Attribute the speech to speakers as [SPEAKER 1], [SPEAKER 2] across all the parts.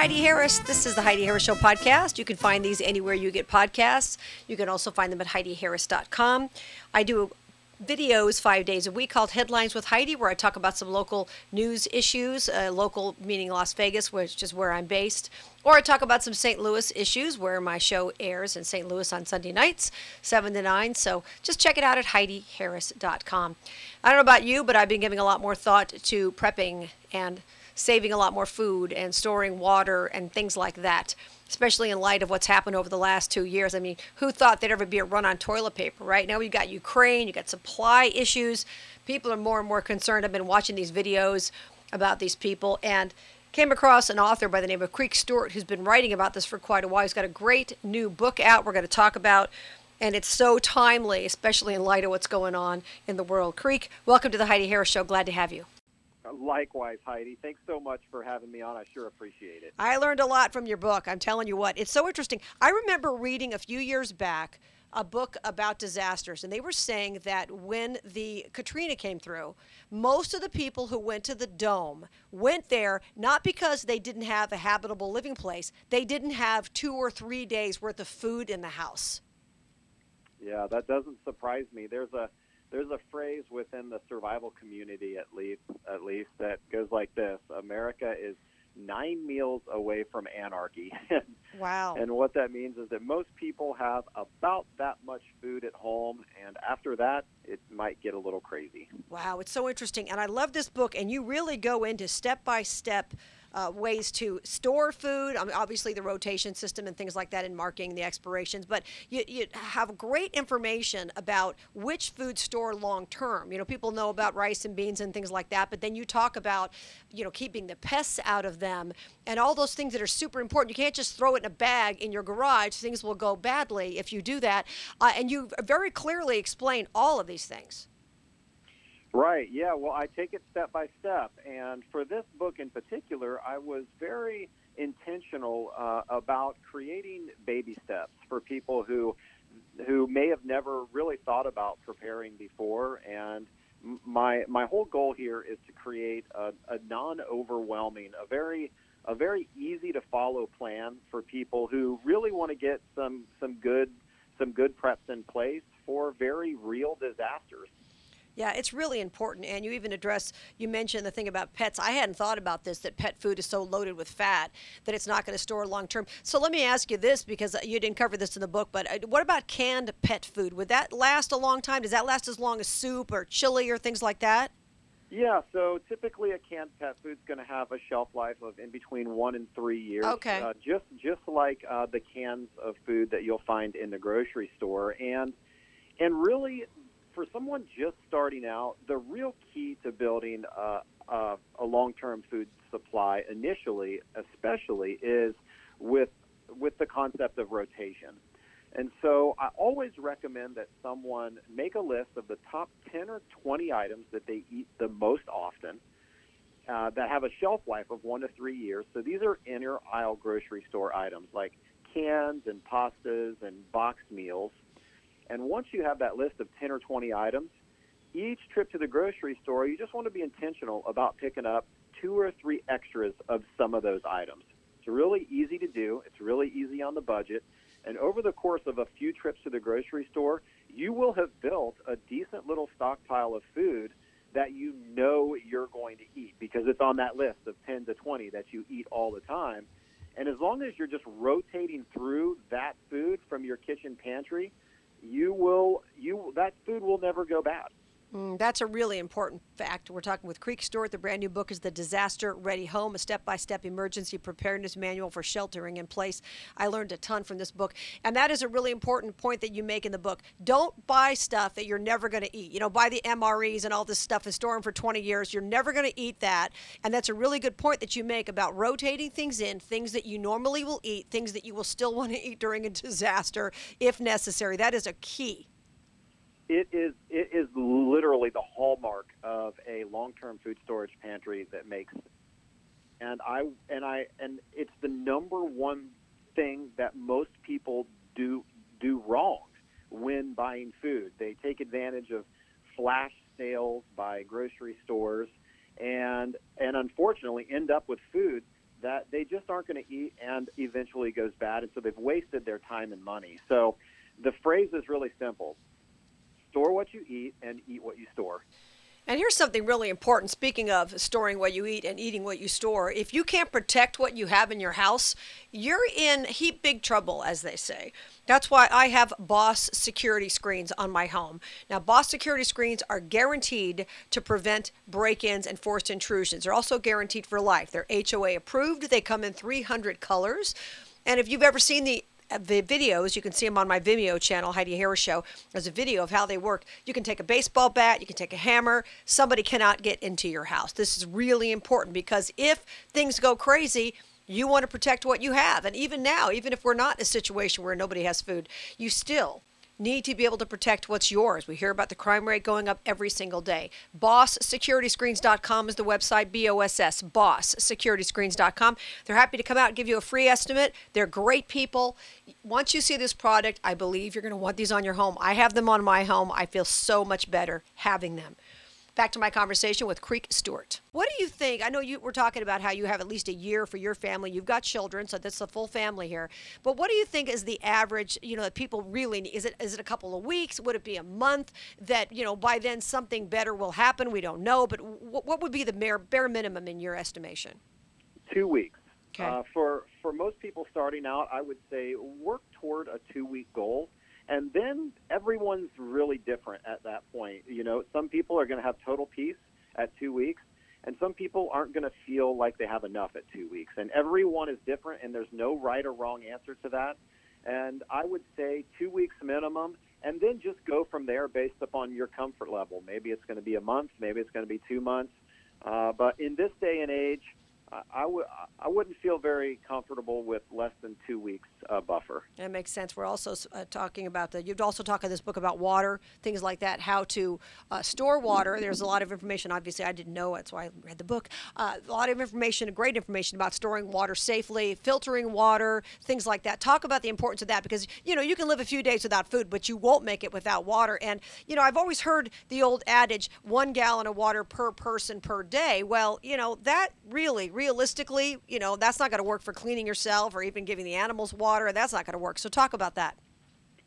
[SPEAKER 1] Heidi Harris. This is the Heidi Harris Show podcast. You can find these anywhere you get podcasts. You can also find them at HeidiHarris.com. I do videos five days a week called Headlines with Heidi, where I talk about some local news issues, uh, local meaning Las Vegas, which is where I'm based. Or I talk about some St. Louis issues, where my show airs in St. Louis on Sunday nights, 7 to 9. So just check it out at HeidiHarris.com. I don't know about you, but I've been giving a lot more thought to prepping and saving a lot more food and storing water and things like that especially in light of what's happened over the last two years. I mean, who thought there'd ever be a run on toilet paper, right? Now we've got Ukraine, you've got supply issues. People are more and more concerned. I've been watching these videos about these people and came across an author by the name of Creek Stewart who's been writing about this for quite a while. He's got a great new book out we're going to talk about. And it's so timely, especially in light of what's going on in the world. Creek, welcome to the Heidi Harris Show. Glad to have you.
[SPEAKER 2] Likewise, Heidi. Thanks so much for having me on. I sure appreciate it.
[SPEAKER 1] I learned a lot from your book. I'm telling you what, it's so interesting. I remember reading a few years back a book about disasters, and they were saying that when the Katrina came through, most of the people who went to the dome went there not because they didn't have a habitable living place, they didn't have two or three days worth of food in the house.
[SPEAKER 2] Yeah, that doesn't surprise me. There's a there's a phrase within the survival community at least at least that goes like this america is nine meals away from anarchy.
[SPEAKER 1] Wow.
[SPEAKER 2] And what that means is that most people have about that much food at home and after that it might get a little crazy.
[SPEAKER 1] Wow it's so interesting and i love this book and you really go into step by step uh, ways to store food. I mean, obviously, the rotation system and things like that, and marking the expirations. But you, you have great information about which foods store long term. You know, people know about rice and beans and things like that, but then you talk about, you know, keeping the pests out of them and all those things that are super important. You can't just throw it in a bag in your garage; things will go badly if you do that. Uh, and you very clearly explain all of these things.
[SPEAKER 2] Right. Yeah. Well, I take it step by step, and for this book in particular, I was very intentional uh, about creating baby steps for people who who may have never really thought about preparing before. And my my whole goal here is to create a, a non-overwhelming, a very a very easy to follow plan for people who really want to get some some good some good preps in place for very real disasters.
[SPEAKER 1] Yeah, it's really important. And you even address, you mentioned the thing about pets. I hadn't thought about this that pet food is so loaded with fat that it's not going to store long term. So let me ask you this because you didn't cover this in the book, but uh, what about canned pet food? Would that last a long time? Does that last as long as soup or chili or things like that?
[SPEAKER 2] Yeah, so typically a canned pet food is going to have a shelf life of in between one and three years.
[SPEAKER 1] Okay. Uh,
[SPEAKER 2] just just like uh, the cans of food that you'll find in the grocery store, and and really for someone just starting out, the real key to building a, a, long-term food supply initially, especially, is with with the concept of rotation. And so I always recommend that someone make a list of the top 10 or 20 items that they eat the most often uh, that have a shelf life of one to three years. So these are inner aisle grocery store items like cans and pastas and boxed meals. And once you have that list of 10 or 20 items, each trip to the grocery store, you just want to be intentional about picking up two or three extras of some of those items. It's really easy to do, it's really easy on the budget. And over the course of a few trips to the grocery store, you will have built a decent little stockpile of food that you know you're going to eat because it's on that list of 10 to 20 that you eat all the time. And as long as you're just rotating through that food from your kitchen pantry, you will you that food will never go bad.
[SPEAKER 1] Mm, that's a really important fact. We're talking with Creek Stewart. The brand new book is The Disaster Ready Home, a step by step emergency preparedness manual for sheltering in place. I learned a ton from this book. And that is a really important point that you make in the book. Don't buy stuff that you're never going to eat. You know, buy the MREs and all this stuff and store them for 20 years. You're never going to eat that. And that's a really good point that you make about rotating things in, things that you normally will eat, things that you will still want to eat during a disaster if necessary. That is a key
[SPEAKER 2] it is it is literally the hallmark of a long-term food storage pantry that makes and I and I and it's the number one thing that most people do do wrong when buying food. They take advantage of flash sales by grocery stores and and unfortunately end up with food that they just aren't going to eat and eventually goes bad. And so they've wasted their time and money. So the phrase is really simple store what you eat and eat what you store.
[SPEAKER 1] And here's something really important. Speaking of storing what you eat and eating what you store, if you can't protect what you have in your house, you're in heap big trouble, as they say. That's why I have Boss security screens on my home. Now, Boss security screens are guaranteed to prevent break ins and forced intrusions. They're also guaranteed for life. They're HOA approved, they come in 300 colors. And if you've ever seen the the videos, you can see them on my Vimeo channel, Heidi Harris Show. There's a video of how they work. You can take a baseball bat, you can take a hammer. Somebody cannot get into your house. This is really important because if things go crazy, you want to protect what you have. And even now, even if we're not in a situation where nobody has food, you still need to be able to protect what's yours. We hear about the crime rate going up every single day. BossSecurityScreens.com is the website, B O S S, BossSecurityScreens.com. They're happy to come out and give you a free estimate. They're great people. Once you see this product, I believe you're going to want these on your home. I have them on my home. I feel so much better having them back to my conversation with Creek Stewart. What do you think? I know you were talking about how you have at least a year for your family. You've got children, so that's a full family here. But what do you think is the average? You know, that people really need? Is it is it a couple of weeks? Would it be a month? That you know by then something better will happen. We don't know, but what, what would be the bare, bare minimum in your estimation?
[SPEAKER 2] Two weeks.
[SPEAKER 1] Okay.
[SPEAKER 2] Uh, for for most people starting out, I would say work toward a two week goal and then everyone's really different at that point. You know, some people are going to have total peace at two weeks, and some people aren't going to feel like they have enough at two weeks. And everyone is different, and there's no right or wrong answer to that. And I would say two weeks minimum, and then just go from there based upon your comfort level. Maybe it's going to be a month, maybe it's going to be two months. Uh, but in this day and age, I would I wouldn't feel very comfortable with less than two weeks uh, buffer.
[SPEAKER 1] That makes sense. We're also uh, talking about the. You've also talked in this book about water, things like that, how to uh, store water. There's a lot of information. Obviously, I didn't know it, so I read the book. Uh, a lot of information, great information about storing water safely, filtering water, things like that. Talk about the importance of that because you know you can live a few days without food, but you won't make it without water. And you know I've always heard the old adage, one gallon of water per person per day. Well, you know that really realistically, you know, that's not going to work for cleaning yourself or even giving the animals water. That's not going to work. So talk about that.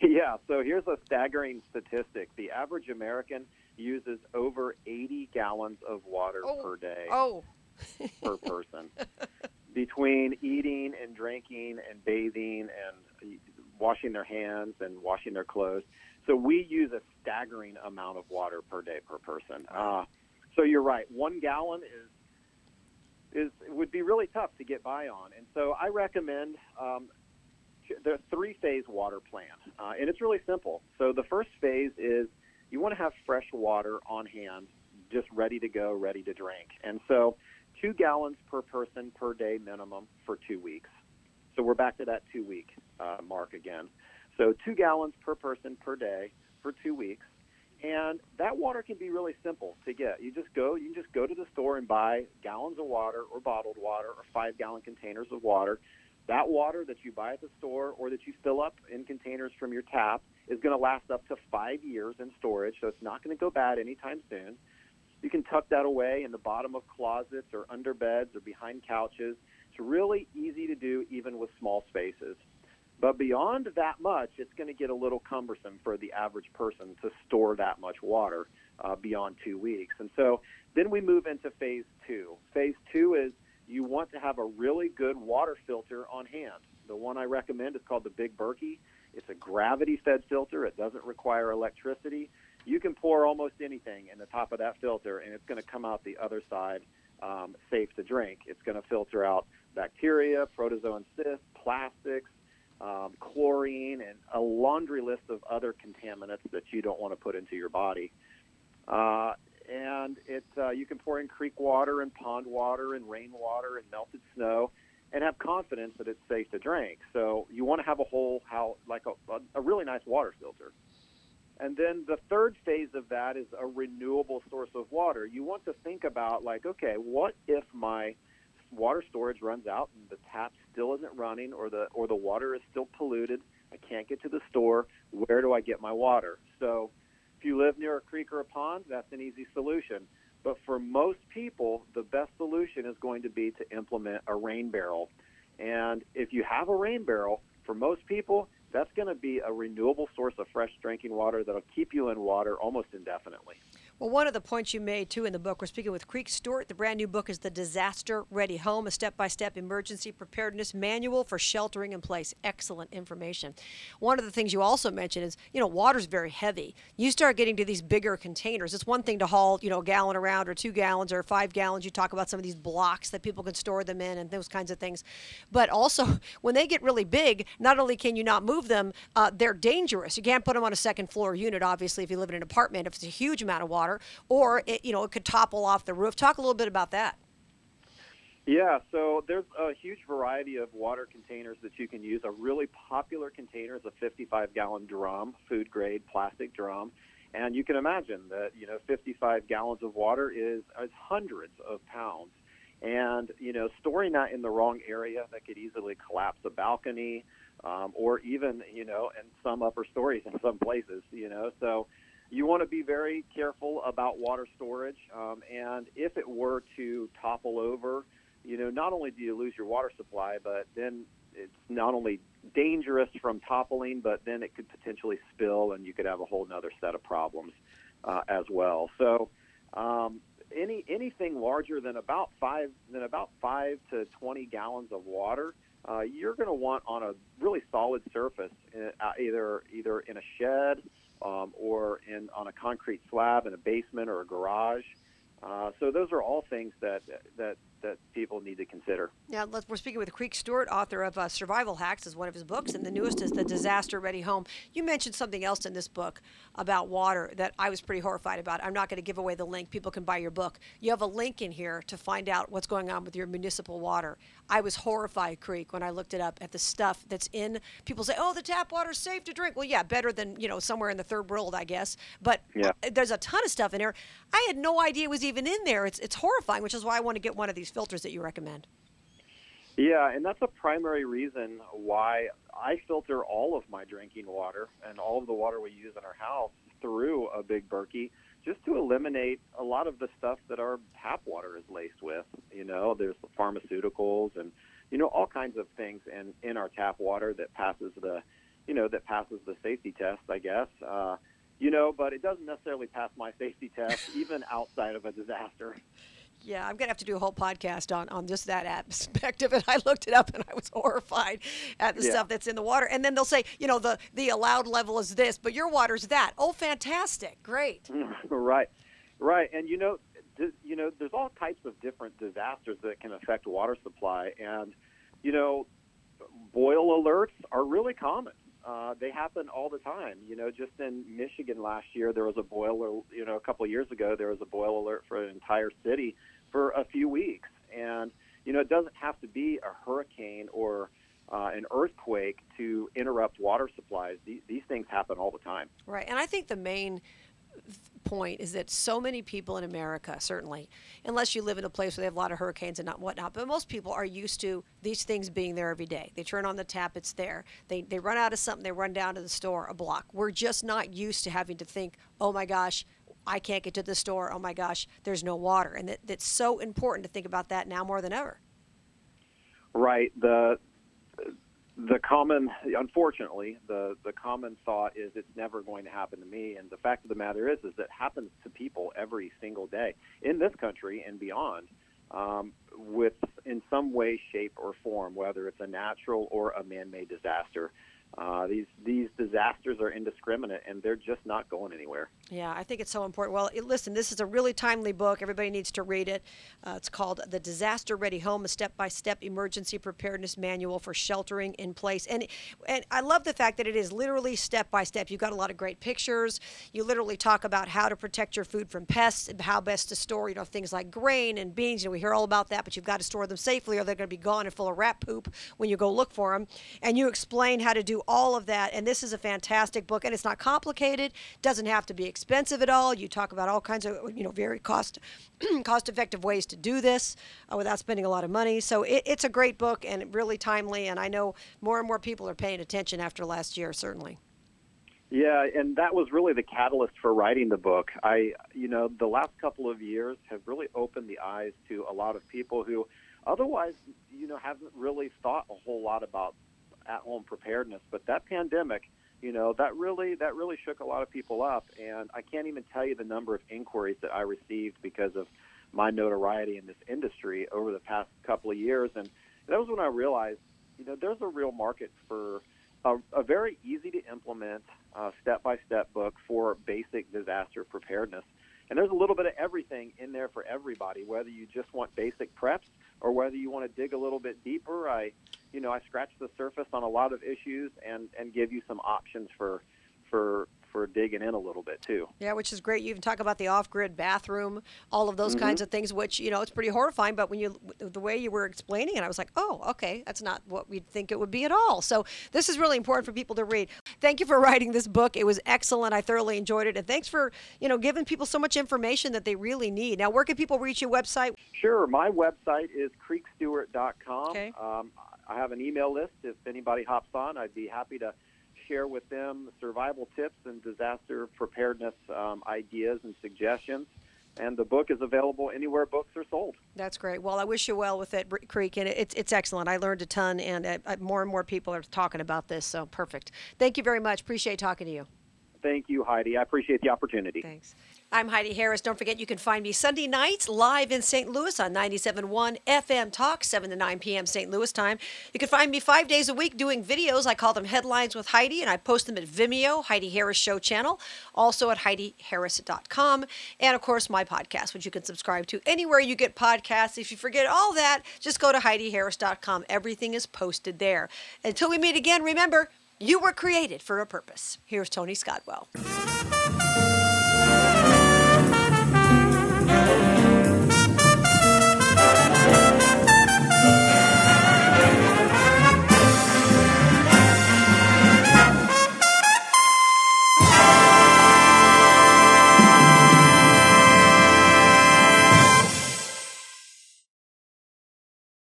[SPEAKER 2] Yeah, so here's a staggering statistic. The average American uses over 80 gallons of water
[SPEAKER 1] oh.
[SPEAKER 2] per day.
[SPEAKER 1] Oh.
[SPEAKER 2] per person. Between eating and drinking and bathing and washing their hands and washing their clothes. So we use a staggering amount of water per day per person. Uh, so you're right. One gallon is is would be really tough to get by on. And so I recommend um, the three phase water plan, uh, and it's really simple. So the first phase is you want to have fresh water on hand, just ready to go, ready to drink. And so two gallons per person per day minimum for two weeks. So we're back to that two week uh, mark again. So two gallons per person per day for two weeks. And that water can be really simple to get. You just go, you can just go to the store and buy gallons of water or bottled water or five gallon containers of water. That water that you buy at the store or that you fill up in containers from your tap is going to last up to five years in storage, so it's not going to go bad anytime soon. You can tuck that away in the bottom of closets or under beds or behind couches. It's really easy to do even with small spaces. But beyond that much, it's going to get a little cumbersome for the average person to store that much water uh, beyond two weeks. And so then we move into phase two. Phase two is you want to have a really good water filter on hand. The one I recommend is called the Big Berkey. It's a gravity fed filter, it doesn't require electricity. You can pour almost anything in the top of that filter, and it's going to come out the other side um, safe to drink. It's going to filter out bacteria, protozoan cysts, plastics, um, chlorine, and a laundry list of other contaminants that you don't want to put into your body. Uh, and it uh, you can pour in creek water and pond water and rainwater and melted snow, and have confidence that it's safe to drink. So you want to have a whole how like a, a really nice water filter. And then the third phase of that is a renewable source of water. You want to think about like, okay, what if my water storage runs out and the tap still isn't running or the or the water is still polluted. I can't get to the store. Where do I get my water? So if you live near a creek or a pond, that's an easy solution. But for most people, the best solution is going to be to implement a rain barrel. And if you have a rain barrel, for most people, that's going to be a renewable source of fresh drinking water that'll keep you in water almost indefinitely.
[SPEAKER 1] Well, one of the points you made too in the book, we're speaking with Creek Stewart. The brand new book is The Disaster Ready Home, a step by step emergency preparedness manual for sheltering in place. Excellent information. One of the things you also mentioned is, you know, water's very heavy. You start getting to these bigger containers. It's one thing to haul, you know, a gallon around or two gallons or five gallons. You talk about some of these blocks that people can store them in and those kinds of things. But also, when they get really big, not only can you not move them, uh, they're dangerous. You can't put them on a second floor unit, obviously, if you live in an apartment, if it's a huge amount of water or it, you know it could topple off the roof. Talk a little bit about that.
[SPEAKER 2] Yeah, so there's a huge variety of water containers that you can use. A really popular container is a 55 gallon drum, food grade plastic drum. And you can imagine that, you know, 55 gallons of water is, is hundreds of pounds. And, you know, storing that in the wrong area that could easily collapse a balcony um, or even, you know, in some upper stories in some places, you know. So you want to be very careful about water storage. Um, and if it were to topple over, you know, not only do you lose your water supply, but then it's not only dangerous from toppling, but then it could potentially spill, and you could have a whole other set of problems uh, as well. So, um, any anything larger than about five than about five to twenty gallons of water, uh, you're going to want on a really solid surface, uh, either either in a shed um, or in on a concrete slab in a basement or a garage. Uh, so those are all things that that that people need to consider.
[SPEAKER 1] Yeah, we're speaking with Creek Stewart, author of uh, Survival Hacks, is one of his books, and the newest is The Disaster Ready Home. You mentioned something else in this book about water that I was pretty horrified about. I'm not going to give away the link. People can buy your book. You have a link in here to find out what's going on with your municipal water. I was horrified, Creek, when I looked it up at the stuff that's in. People say, "Oh, the tap water's safe to drink." Well, yeah, better than you know somewhere in the third world, I guess. But yeah. there's a ton of stuff in there. I had no idea it was even in there. It's it's horrifying, which is why I want to get one of these filters that you recommend.
[SPEAKER 2] Yeah, and that's a primary reason why I filter all of my drinking water and all of the water we use in our house through a big Berkey just to eliminate a lot of the stuff that our tap water is laced with. You know, there's the pharmaceuticals and you know all kinds of things in in our tap water that passes the you know that passes the safety test, I guess. Uh, you know, but it doesn't necessarily pass my safety test even outside of a disaster.
[SPEAKER 1] Yeah, I'm gonna have to do a whole podcast on on just that aspect of it. I looked it up and I was horrified at the yeah. stuff that's in the water. And then they'll say, you know, the the allowed level is this, but your water's that. Oh, fantastic, great.
[SPEAKER 2] right, right. And you know, you know, there's all types of different disasters that can affect water supply, and you know, boil alerts are really common. Uh, they happen all the time. You know, just in Michigan last year, there was a boil. You know, a couple of years ago, there was a boil alert for an entire city for a few weeks. And you know, it doesn't have to be a hurricane or uh, an earthquake to interrupt water supplies. These, these things happen all the time.
[SPEAKER 1] Right, and I think the main point is that so many people in America, certainly, unless you live in a place where they have a lot of hurricanes and not whatnot, but most people are used to these things being there every day. They turn on the tap, it's there. They, they run out of something, they run down to the store, a block. We're just not used to having to think, oh my gosh, I can't get to the store. Oh my gosh, there's no water. And that, that's so important to think about that now more than ever.
[SPEAKER 2] Right. The the common, unfortunately, the, the common thought is it's never going to happen to me. And the fact of the matter is, is it happens to people every single day in this country and beyond, um, with in some way, shape, or form, whether it's a natural or a man-made disaster. Uh, these these disasters are indiscriminate and they're just not going anywhere.
[SPEAKER 1] Yeah, I think it's so important. Well, it, listen, this is a really timely book. Everybody needs to read it. Uh, it's called The Disaster Ready Home: A Step-by-Step Emergency Preparedness Manual for Sheltering in Place. And and I love the fact that it is literally step by step. You've got a lot of great pictures. You literally talk about how to protect your food from pests, and how best to store, you know, things like grain and beans. You know, we hear all about that, but you've got to store them safely, or they're going to be gone and full of rat poop when you go look for them. And you explain how to do all of that. And this is a fantastic book, and it's not complicated. Doesn't have to be expensive at all. You talk about all kinds of you know very cost cost effective ways to do this uh, without spending a lot of money. So it, it's a great book and really timely. And I know more and more people are paying attention after last year, certainly.
[SPEAKER 2] Yeah, and that was really the catalyst for writing the book. I, you know, the last couple of years have really opened the eyes to a lot of people who otherwise, you know, haven't really thought a whole lot about at-home preparedness. But that pandemic, you know, that really that really shook a lot of people up, and I can't even tell you the number of inquiries that I received because of my notoriety in this industry over the past couple of years, and that was when I realized, you know, there's a real market for a, a very easy to implement step by step book for basic disaster preparedness. And there's a little bit of everything in there for everybody, whether you just want basic preps or whether you want to dig a little bit deeper. I, you know, I scratch the surface on a lot of issues and, and give you some options for, for for digging in a little bit too.
[SPEAKER 1] Yeah, which is great. You even talk about the off-grid bathroom, all of those mm-hmm. kinds of things, which you know it's pretty horrifying. But when you the way you were explaining it, I was like, oh, okay, that's not what we'd think it would be at all. So this is really important for people to read. Thank you for writing this book. It was excellent. I thoroughly enjoyed it, and thanks for you know giving people so much information that they really need. Now, where can people reach your website?
[SPEAKER 2] Sure, my website is creekstewart.com. Okay. Um, I have an email list. If anybody hops on, I'd be happy to share with them survival tips and disaster preparedness um, ideas and suggestions. And the book is available anywhere books are sold.
[SPEAKER 1] That's great. Well, I wish you well with it, Creek, and it's it's excellent. I learned a ton, and uh, uh, more and more people are talking about this. So perfect. Thank you very much. Appreciate talking to you.
[SPEAKER 2] Thank you, Heidi. I appreciate the opportunity.
[SPEAKER 1] Thanks. I'm Heidi Harris. Don't forget you can find me Sunday nights live in St. Louis on 97.1 FM Talk, 7 to 9 p.m. St. Louis time. You can find me five days a week doing videos. I call them Headlines with Heidi, and I post them at Vimeo, Heidi Harris Show channel, also at HeidiHarris.com, and of course my podcast, which you can subscribe to anywhere you get podcasts. If you forget all that, just go to HeidiHarris.com. Everything is posted there. Until we meet again, remember, you were created for a purpose. Here's Tony Scottwell.